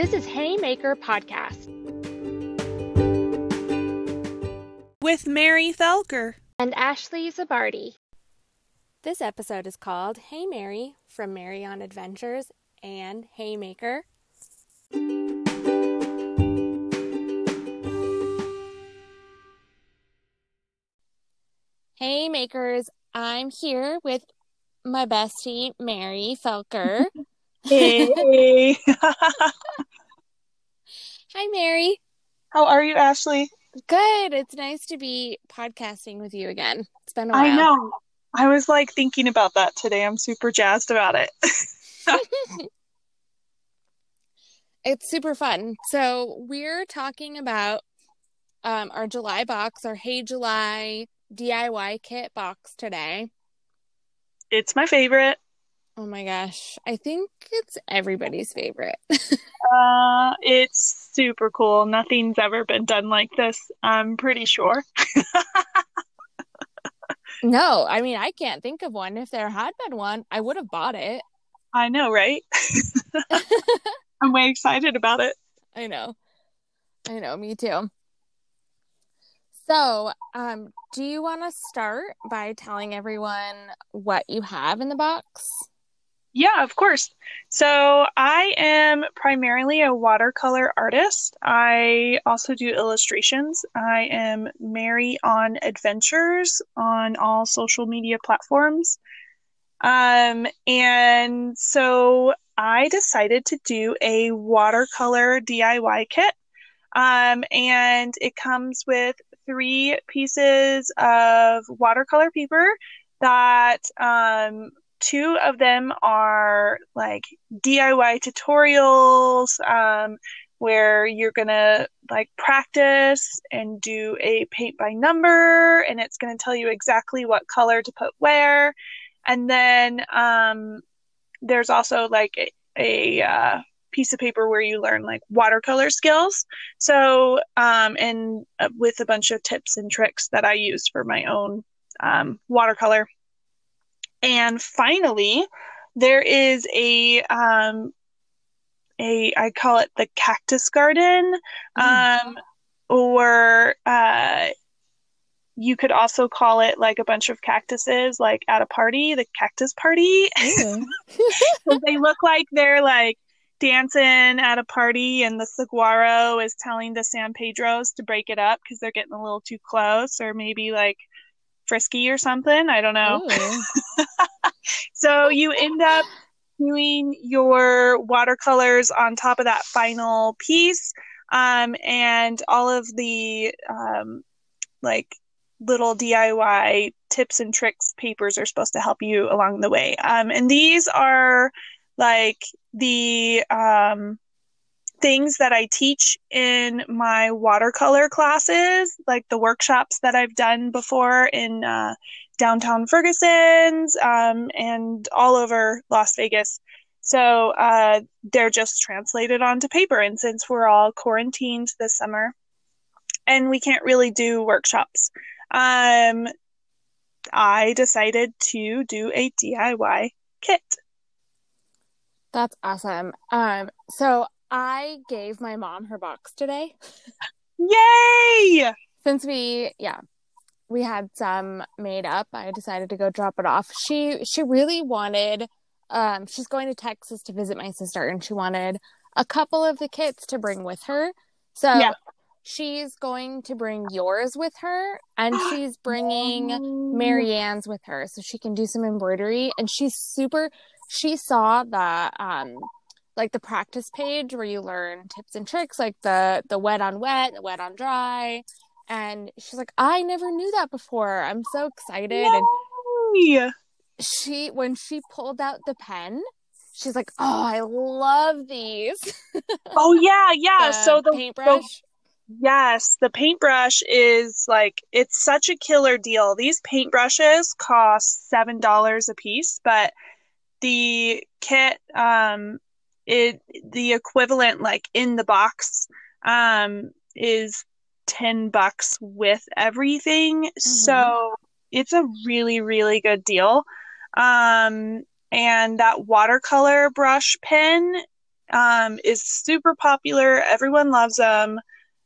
This is Haymaker Podcast with Mary Felker and Ashley Zabardi. This episode is called Hey Mary from Mary on Adventures and Haymaker. Hey Makers, I'm here with my bestie Mary Felker. Hey. Hi Mary. How are you, Ashley? Good. It's nice to be podcasting with you again. It's been a while. I know. I was like thinking about that today. I'm super jazzed about it. it's super fun. So, we're talking about um, our July box, our Hey July DIY kit box today. It's my favorite. Oh my gosh. I think it's everybody's favorite. uh, it's super cool. Nothing's ever been done like this, I'm pretty sure. no, I mean, I can't think of one. If there had been one, I would have bought it. I know, right? I'm way excited about it. I know. I know, me too. So, um, do you want to start by telling everyone what you have in the box? Yeah, of course. So I am primarily a watercolor artist. I also do illustrations. I am Mary on Adventures on all social media platforms. Um, and so I decided to do a watercolor DIY kit. Um, and it comes with three pieces of watercolor paper that um, two of them are like DIY tutorials um, where you're gonna like practice and do a paint by number, and it's gonna tell you exactly what color to put where. And then um, there's also like a, a uh, piece of paper where you learn like watercolor skills. So, um, and uh, with a bunch of tips and tricks that I use for my own um, watercolor. And finally, there is a um, a I call it the cactus garden, mm. um, or uh, you could also call it like a bunch of cactuses, like at a party, the cactus party. they look like they're like dancing at a party, and the saguaro is telling the San Pedros to break it up because they're getting a little too close, or maybe like frisky or something. I don't know. so you end up doing your watercolors on top of that final piece. Um, and all of the um, like little DIY tips and tricks papers are supposed to help you along the way. Um, and these are like the um, things that I teach in my watercolor classes, like the workshops that I've done before in uh, downtown Ferguson's um, and all over Las Vegas. So uh, they're just translated onto paper. And since we're all quarantined this summer and we can't really do workshops, um, I decided to do a DIY kit. That's awesome. Um, so I gave my mom her box today. Yay! Since we, yeah, we had some made up, I decided to go drop it off. She she really wanted um she's going to Texas to visit my sister and she wanted a couple of the kits to bring with her. So yeah. she's going to bring yours with her and she's bringing Marianne's with her so she can do some embroidery and she's super she saw the um like the practice page where you learn tips and tricks like the the wet on wet the wet on dry. And she's like i never knew that before. I'm so excited. Yay! and she when she pulled out the pen she's like oh i love these. Oh yeah yeah. The so the paintbrush? The, yes the paintbrush is like it's such a killer deal. These paintbrushes cost seven dollars a piece but the kit um it the equivalent like in the box um is 10 bucks with everything mm-hmm. so it's a really really good deal um and that watercolor brush pen um, is super popular. Everyone loves them.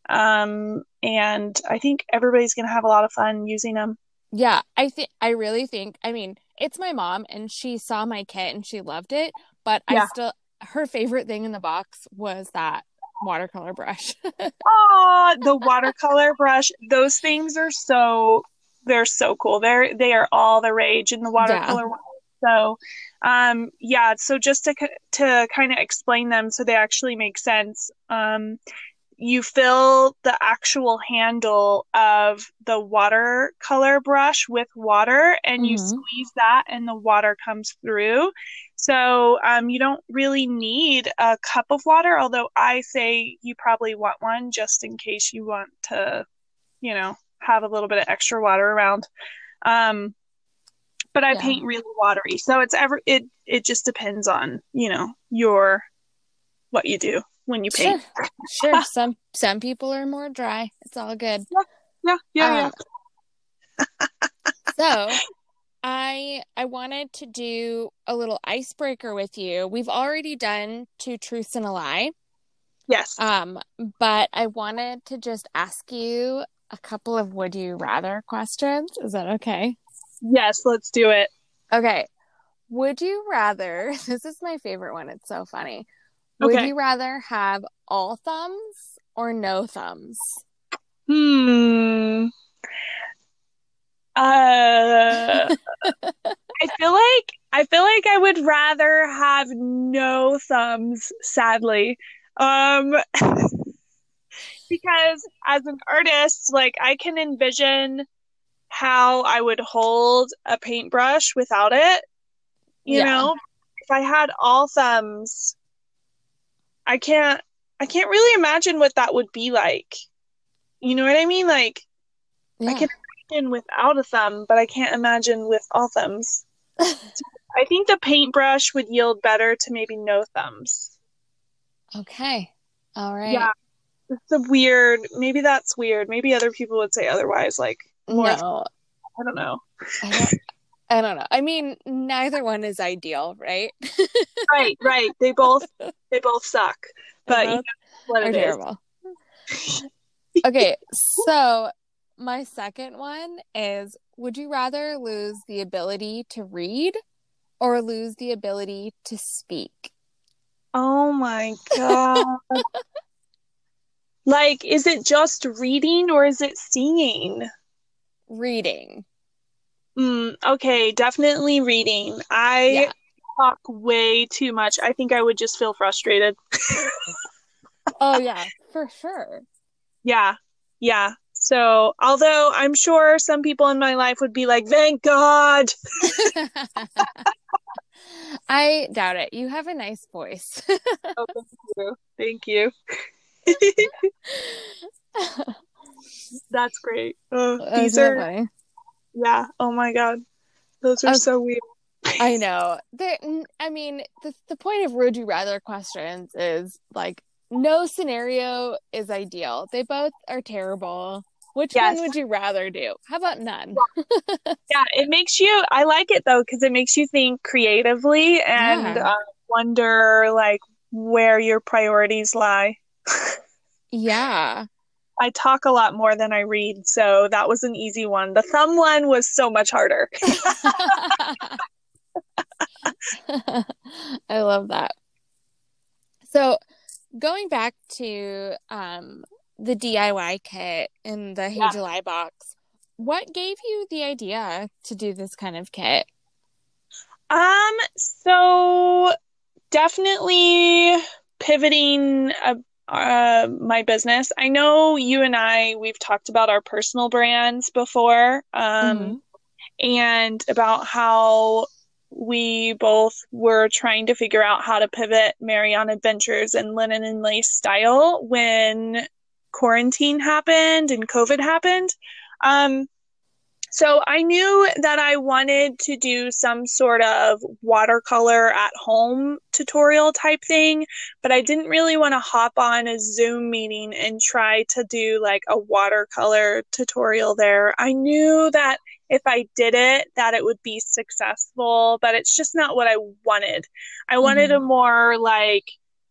Um, and I think everybody's going to have a lot of fun using them. Yeah, I think I really think. I mean, it's my mom, and she saw my kit and she loved it. But Yeah. I still, her favorite thing in the box was that watercolor brush. Oh, the watercolor brush. Those things are so they're so cool. They're they are all the rage in the watercolor world. So, um yeah, so just to to kind of explain them so they actually make sense. Um you fill the actual handle of the watercolor brush with water and you Mhm. squeeze that and the water comes through. So um, you don't really need a cup of water, although I say you probably want one just in case you want to, you know, have a little bit of extra water around. Um, but I Yeah. paint really watery, so it's ever it it just depends on you know your what you do when you paint. Sure, sure. Some some people are more dry. It's all good. Yeah, yeah, yeah. Um, so I I wanted to do a little icebreaker with you. We've already done two truths and a lie. Yes. Um, but I wanted to just ask you a couple of would you rather questions. Is that okay? yes, let's do it. Okay. Would you rather, this is my favorite one. It's so funny. Would Okay. you rather have all thumbs or no thumbs? Hmm. Uh, I feel like I feel like I would rather have no thumbs, sadly. Um, because as an artist, like I can envision how I would hold a paintbrush without it. You Yeah. know, if I had all thumbs, I can't I can't really imagine what that would be like. You know what I mean? Like I Yeah. can imagine without a thumb, but I can't imagine with all thumbs. I think the paintbrush would yield better to maybe no thumbs. Okay. All right. Yeah. It's a weird, maybe that's weird. Maybe other people would say otherwise. Like, more, No, I don't know. I don't, I don't know. I mean, neither one is ideal, right? Right, right. They both, they both suck. But you know what are terrible. Okay, so my second one is would you rather lose the ability to read or lose the ability to speak? Oh my god. like, is it just reading or is it seeing? Reading. Mm, okay, definitely reading. I Yeah. talk way too much. I think I would just feel frustrated. Oh, yeah, for sure. Yeah, yeah. So, although I'm sure some people in my life would be like, thank God. I doubt it. You have a nice voice. Oh, thank you. Thank you. That's great. Uh, oh, these are, funny? yeah. Oh my God. Those are Okay. so weird. I know. There, I mean, the the point of would you rather questions is like no scenario is ideal. They both are terrible. Which Yes. one would you rather do? How about none? Yeah, it makes you, I like it though, because it makes you think creatively and Yeah. uh, wonder like where your priorities lie. Yeah. I talk a lot more than I read, so that was an easy one. The thumb one was so much harder. I love that. So, going back to um, the DIY kit in the Hey Yeah. July box, what gave you the idea to do this kind of kit? Um, so definitely pivoting uh, uh, my business. I know you and I, we've talked about our personal brands before, um, Mhm. and about how we both were trying to figure out how to pivot Mary on Adventures and linen and lace style when quarantine happened and COVID happened. Um, so I knew that I wanted to do some sort of watercolor at home tutorial type thing, but I didn't really want to hop on a Zoom meeting and try to do like a watercolor tutorial there. I knew that if I did it that it would be successful, but it's just not what I wanted. I wanted a more like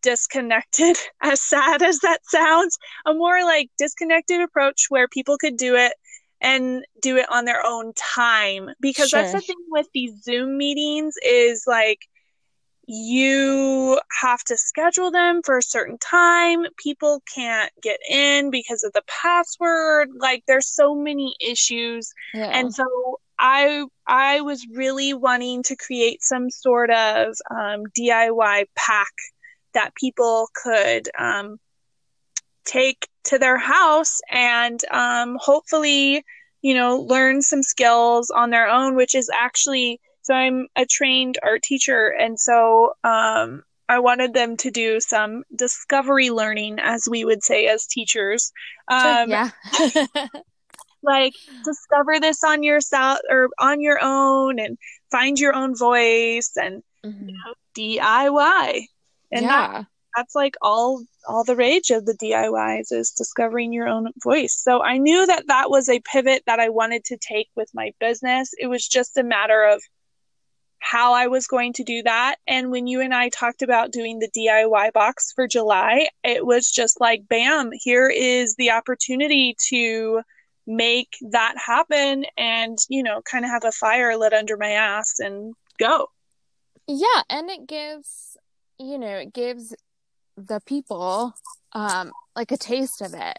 disconnected, as sad as that sounds, a more like disconnected approach where people could do it and do it on their own time. Because Sure. that's the thing with these Zoom meetings is like you have to schedule them for a certain time. People can't get in because of the password. Like there's so many issues Yeah. and so i i was really wanting to create some sort of um, diy pack that people could um, take to their house and um, hopefully you know learn some skills on their own which is actually so i'm a trained art teacher and so um, i wanted them to do some discovery learning as we would say as teachers um, yeah. like discover this on yourself or on your own and find your own voice and Mhm. DIY. And that, yeah. that's like all all the rage of the DIYs is discovering your own voice. So I knew that that was a pivot that I wanted to take with my business. It was just a matter of how I was going to do that. And when you and I talked about doing the DIY box for July, it was just like, bam, here is the opportunity to make that happen and, you know, kind of have a fire lit under my ass and go. Yeah, and it gives, you know, it gives the people um like a taste of it.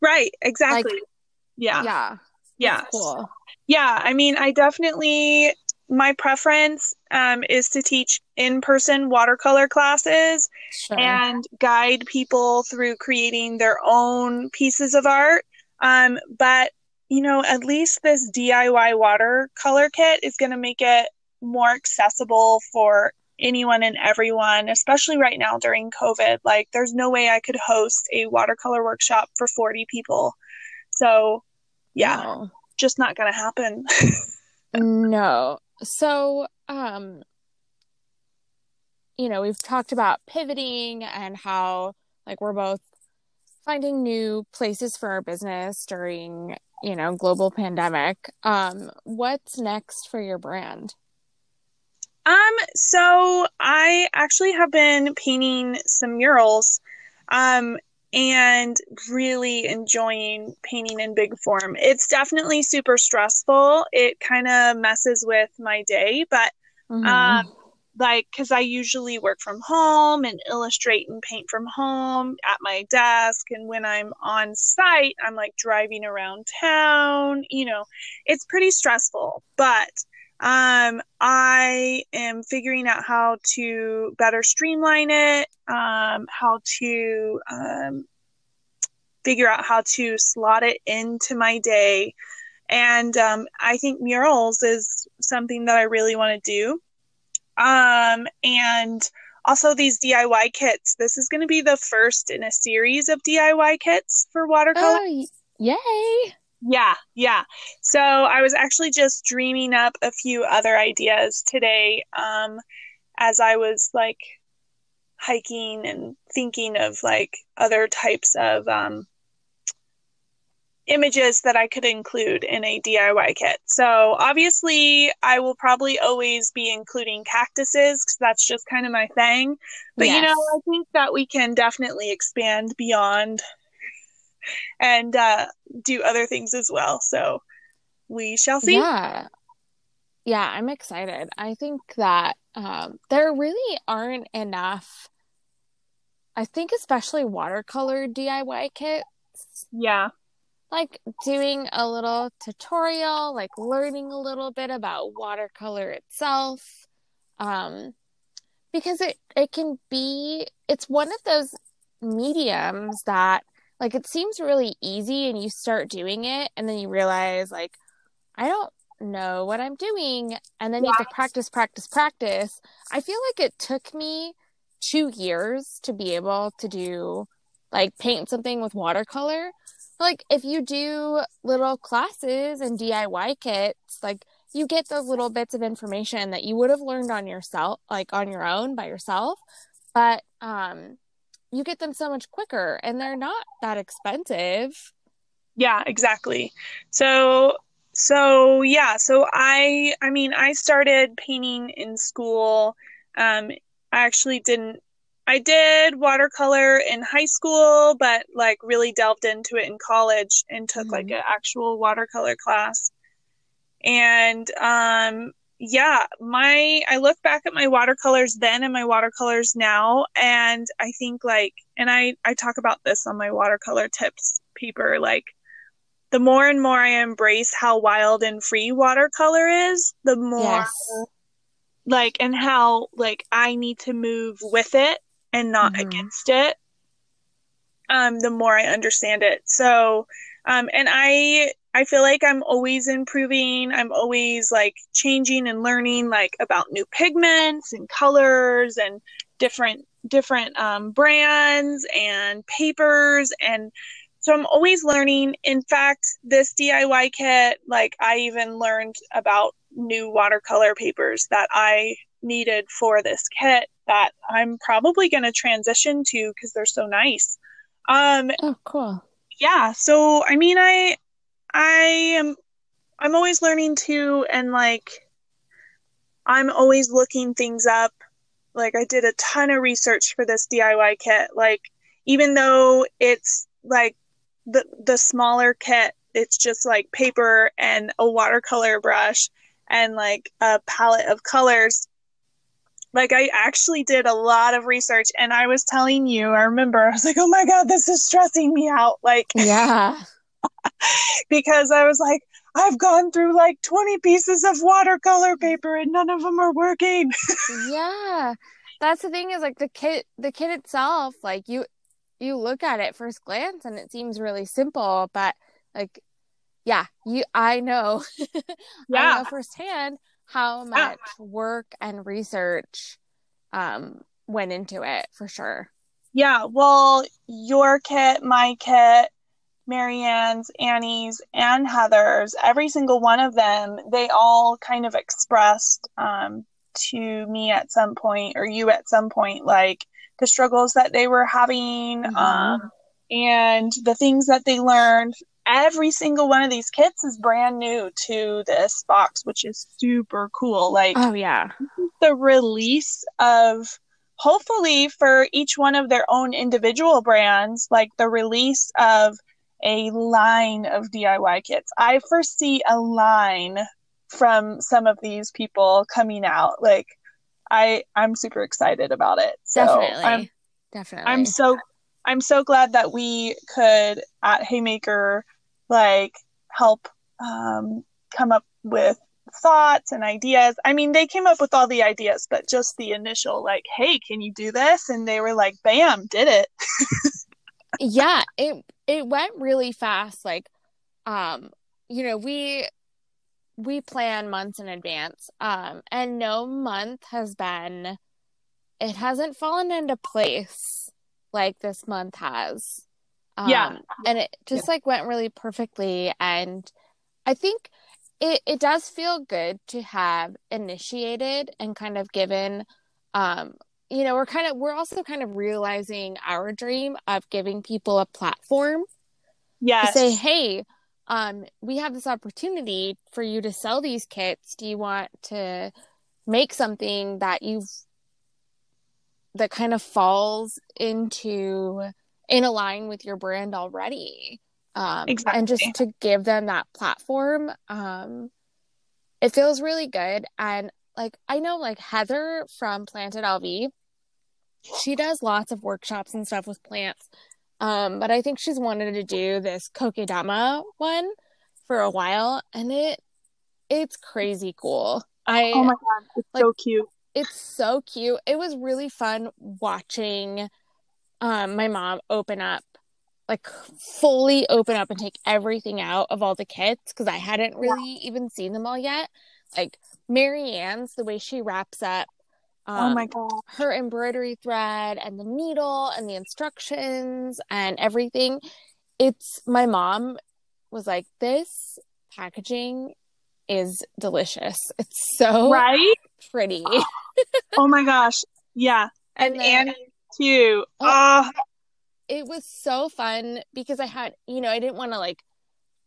Right, exactly. yeah. Yeah. Yeah. Cool. Yeah, I mean, I definitely my preference um, is to teach in-person watercolor classes Sure. and guide people through creating their own pieces of art. Um, but you know, at least this DIY watercolor kit is going to make it more accessible for anyone and everyone, especially right now during COVID. Like, there's no way I could host a watercolor workshop for 40 people. So, yeah, No. just not going to happen. No. So, um, you know, we've talked about pivoting and how like we're both finding new places for our business during, you know, global pandemic. Um, what's next for your brand? Um, so I actually have been painting some murals, um, and really enjoying painting in big form. It's definitely super stressful. It kind of messes with my day, but Mhm. um, like, because I usually work from home and illustrate and paint from home at my desk. And when I'm on site, I'm like driving around town. You know, it's pretty stressful, but um, I am figuring out how to better streamline it, um, how to um, figure out how to slot it into my day. And um, I think murals is something that I really want to do. Um, and also these DIY kits. This is going to be the first in a series of DIY kits for watercolor. Oh, yay. Yeah, yeah. So I was actually just dreaming up a few other ideas today um, as I was like hiking and thinking of like other types of um, images that I could include in a DIY kit. So obviously, I will probably always be including cactuses because that's just kind of my thing. But you know, I think that we can definitely expand beyond and uh, do other things as well. So we shall see. Yeah. Yeah, I'm excited. I think that um, there really aren't enough, I think, especially watercolor DIY kits. Yeah. Like doing a little tutorial, like learning a little bit about watercolor itself. Um, because it, it can be, it's one of those mediums that, like, it seems really easy and you start doing it and then you realize, like, I don't know what I'm doing. And then you have to practice, practice, practice. I feel like it took me two years to be able to do like paint something with watercolor. Like if you do little classes and DIY kits, like you get those little bits of information that you would have learned on yourself, like on your own by yourself. But um you get them so much quicker and they're not that expensive. Yeah, exactly. So so yeah, so I I mean I started painting in school. Um I actually didn't I did watercolor in high school, but like really delved into it in college and took like Mhm. an actual watercolor class. And um yeah, my I look back at my watercolors then and my watercolors now and I think like and I I talk about this on my watercolor tips paper like the more and more I embrace how wild and free watercolor is, the more Yes. like and how like I need to move with it and not Mhm. against it. Um, the more I understand it. So, um, and I I feel like I'm always improving. I'm always like changing and learning like about new pigments and colors and different different um, brands and papers and so I'm always learning. In fact, this DIY kit, like I even learned about new watercolor papers that I needed for this kit that I'm probably going to transition to because they're so nice. Um, Oh, cool. yeah. So I mean, I I am I'm always learning too, and like I'm always looking things up. Like I did a ton of research for this DIY kit. Like even though it's like the the smaller kit, it's just like paper and a watercolor brush and like a palette of colors. Like I actually did a lot of research and I was telling you, I remember I was like, "Oh my god, this is stressing me out." Like Yeah. because I was like, I've gone through like 20 pieces of watercolor paper and none of them are working. Yeah. That's the thing is like the kit the kit itself, like you you look at it first glance and it seems really simple, but like yeah, you I know. I Yeah. know firsthand how much work and research um went into it for sure. Yeah, well, your kit, my kit, Marianne's, Annie's, and Heather's, every single one of them, they all kind of expressed um, to me at some point, or you at some point, like the struggles that they were having Mhm. um, and the things that they learned. Every single one of these kits is brand new to this box, which is super cool. Like, Oh yeah. the release of hopefully for each one of their own individual brands, like the release of a line of DIY kits. I foresee a line from some of these people coming out. Like I I'm super excited about it. So Definitely. I'm Definitely. I'm so I'm so glad that we could at Haymaker like help um, come up with thoughts and ideas. I mean, they came up with all the ideas, but just the initial like, "Hey, can you do this?" and they were like, "Bam, did it." yeah it it went really fast like um you know we we plan months in advance um and no month has been it hasn't fallen into place like this month has um Yeah. and it just like went really perfectly and i think it it does feel good to have initiated and kind of given um you know we're kind of we're also kind of realizing our dream of giving people a platform yeah to say hey um we have this opportunity for you to sell these kits. Do you want to make something that you've that kind of falls into in a line with your brand already? Um and just to give them that platform um it feels really good. And like i know like heather from planted lv she does lots of workshops and stuff with plants um but i think she's wanted to do this kokedama one for a while and it it's crazy cool i oh my god, it's like- so cute. it's so cute. It was really fun watching um my mom open up like fully open up and take everything out of all the kits because I hadn't really even seen them all yet. Like Mary Ann's the way she wraps up um, oh my god. her embroidery thread and the needle and the instructions and everything. It's my mom was like, This packaging is delicious. It's so Right? pretty. Oh my gosh. Yeah. And, And then- Annie too. Oh. Oh, it was so fun because I had, you know, I didn't want to like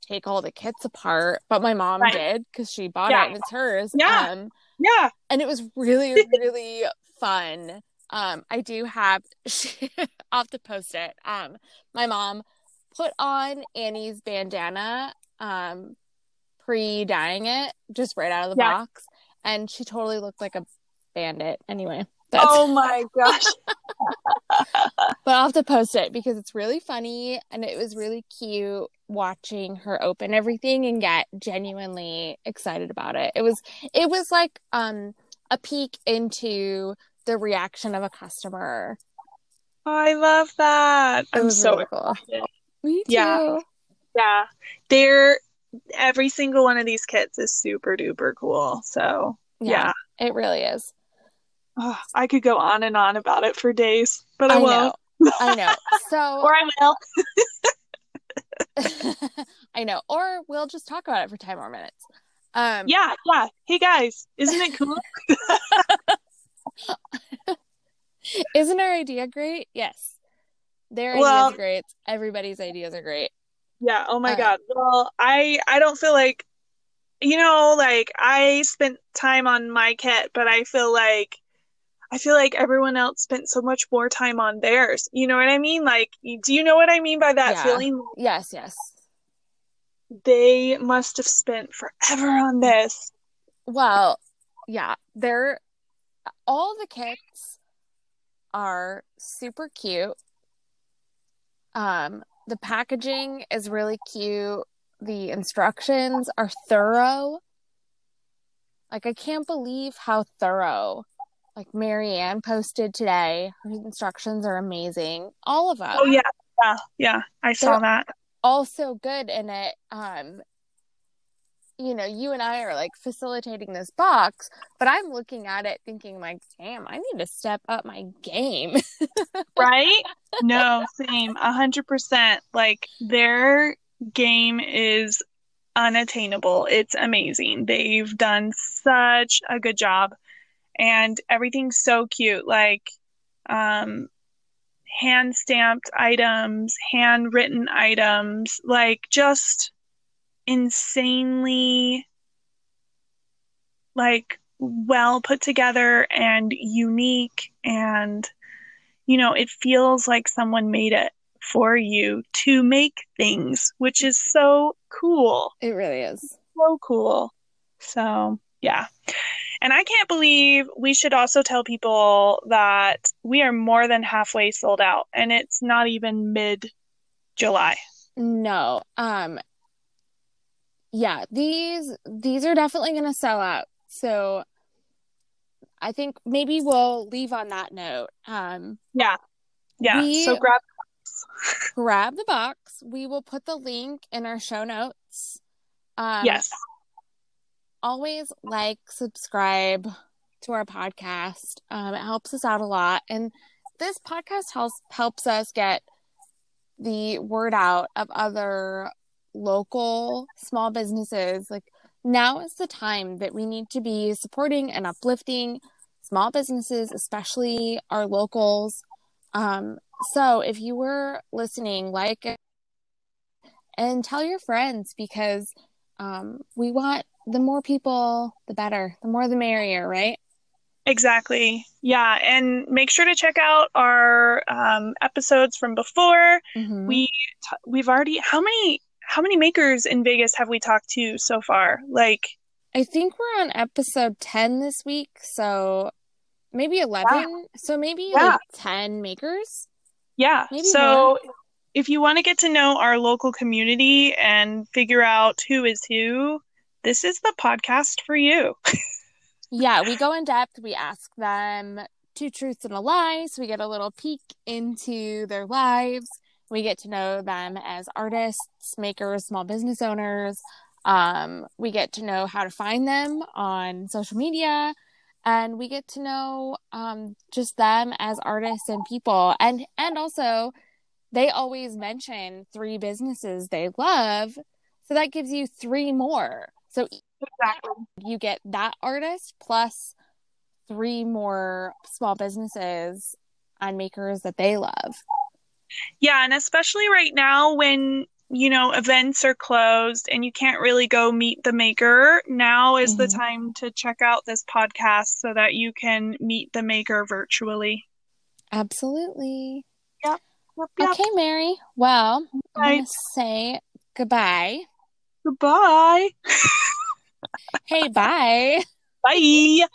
take all the kits apart, but my mom Right. did because she bought Yeah. it and it's hers. Yeah. Um, yeah. and it was really, really fun Um, I do have. I'll have to post it. Um, my mom put on Annie's bandana. Um, pre dyeing it, just right out of the Yeah. box, and she totally looked like a bandit. Anyway, that's. Oh my gosh. But I'll have to post it because it's really funny and it was really cute watching her open everything and get genuinely excited about it. It was it was like um a peek into the reaction of a customer. I love that. It I'm so really cool. Me too. Yeah. Yeah. They're every single one of these kits is super duper cool. So Yeah, it really is. Oh, I could go on and on about it for days, but I, I won't. know. I know. So Or I will. I know. Or we'll just talk about it for 10 more minutes. Um Yeah, yeah. Hey guys, isn't it cool? Isn't our idea great? Yes. Their Well- ideas are great. Everybody's ideas are great. Yeah, oh my Uh, God. Well, I I don't feel like you know, like I spent time on my kit, but I feel like I feel like everyone else spent so much more time on theirs. You know what I mean? Like, do you know what I mean by that Yeah. feeling? Yes, yes. They must have spent forever on this. Well, yeah, they're all the kits are super cute. Um, the packaging is really cute. The instructions are thorough. Like I can't believe how thorough. Like Marianne posted today, her instructions are amazing. All of them. Oh yeah, yeah, yeah. I saw that. all so good in it. Um, you know, you and I are like facilitating this box, but I'm looking at it thinking like, damn, I need to step up my game. Right? No, same. A hundred percent. Like their game is unattainable. It's amazing. They've done such a good job. And everything's so cute. Like um hand stamped items, handwritten items, like just insanely like well put together and unique and you know, it feels like someone made it for you to make things, which is so cool. It really is. So cool. So, yeah. And I can't believe we should also tell people that we are more than halfway sold out and it's not even mid July. No. Um yeah, these these are definitely going to sell out. So I think maybe we'll leave on that note. Um Yeah. Yeah. We- So grab grab the box. We will put the link in our show notes. Um yes. Always like, subscribe to our podcast. Um, it helps us out a lot. And this podcast helps helps us get the word out of other local small businesses. Like now is the time that we need to be supporting and uplifting small businesses, especially our locals. Um, so if you were listening, like and tell your friends because um, we want the more people, the better. The more, the merrier, right? Exactly. Yeah. And make sure to check out our um, episodes from before. Mhm. We t- we've already how many how many makers in Vegas have we talked to so far? Like I think we're on episode 10 this week, so maybe 11. So maybe Yeah. like 10 makers. yeah. Maybe so if you want to get to know our local community and figure out who is who, this is the podcast for you. Yeah, we go in depth. We ask them two truths and a lie. So we get a little peek into their lives. We get to know them as artists, makers, small business owners. Um, we get to know how to find them on social media. And we get to know um, just them as artists and people. And and also they always mention three businesses they love. So that gives you three more. So Exactly. you get that artist plus three more small businesses and makers that they love. Yeah, and especially right now when, you know, events are closed and you can't really go meet the maker, now is the Mhm. time to check out this podcast so that you can meet the maker virtually. Absolutely. Yep, yep. Okay, Mary. Well, I'm going to say goodbye. Goodbye. Hey, bye. Bye.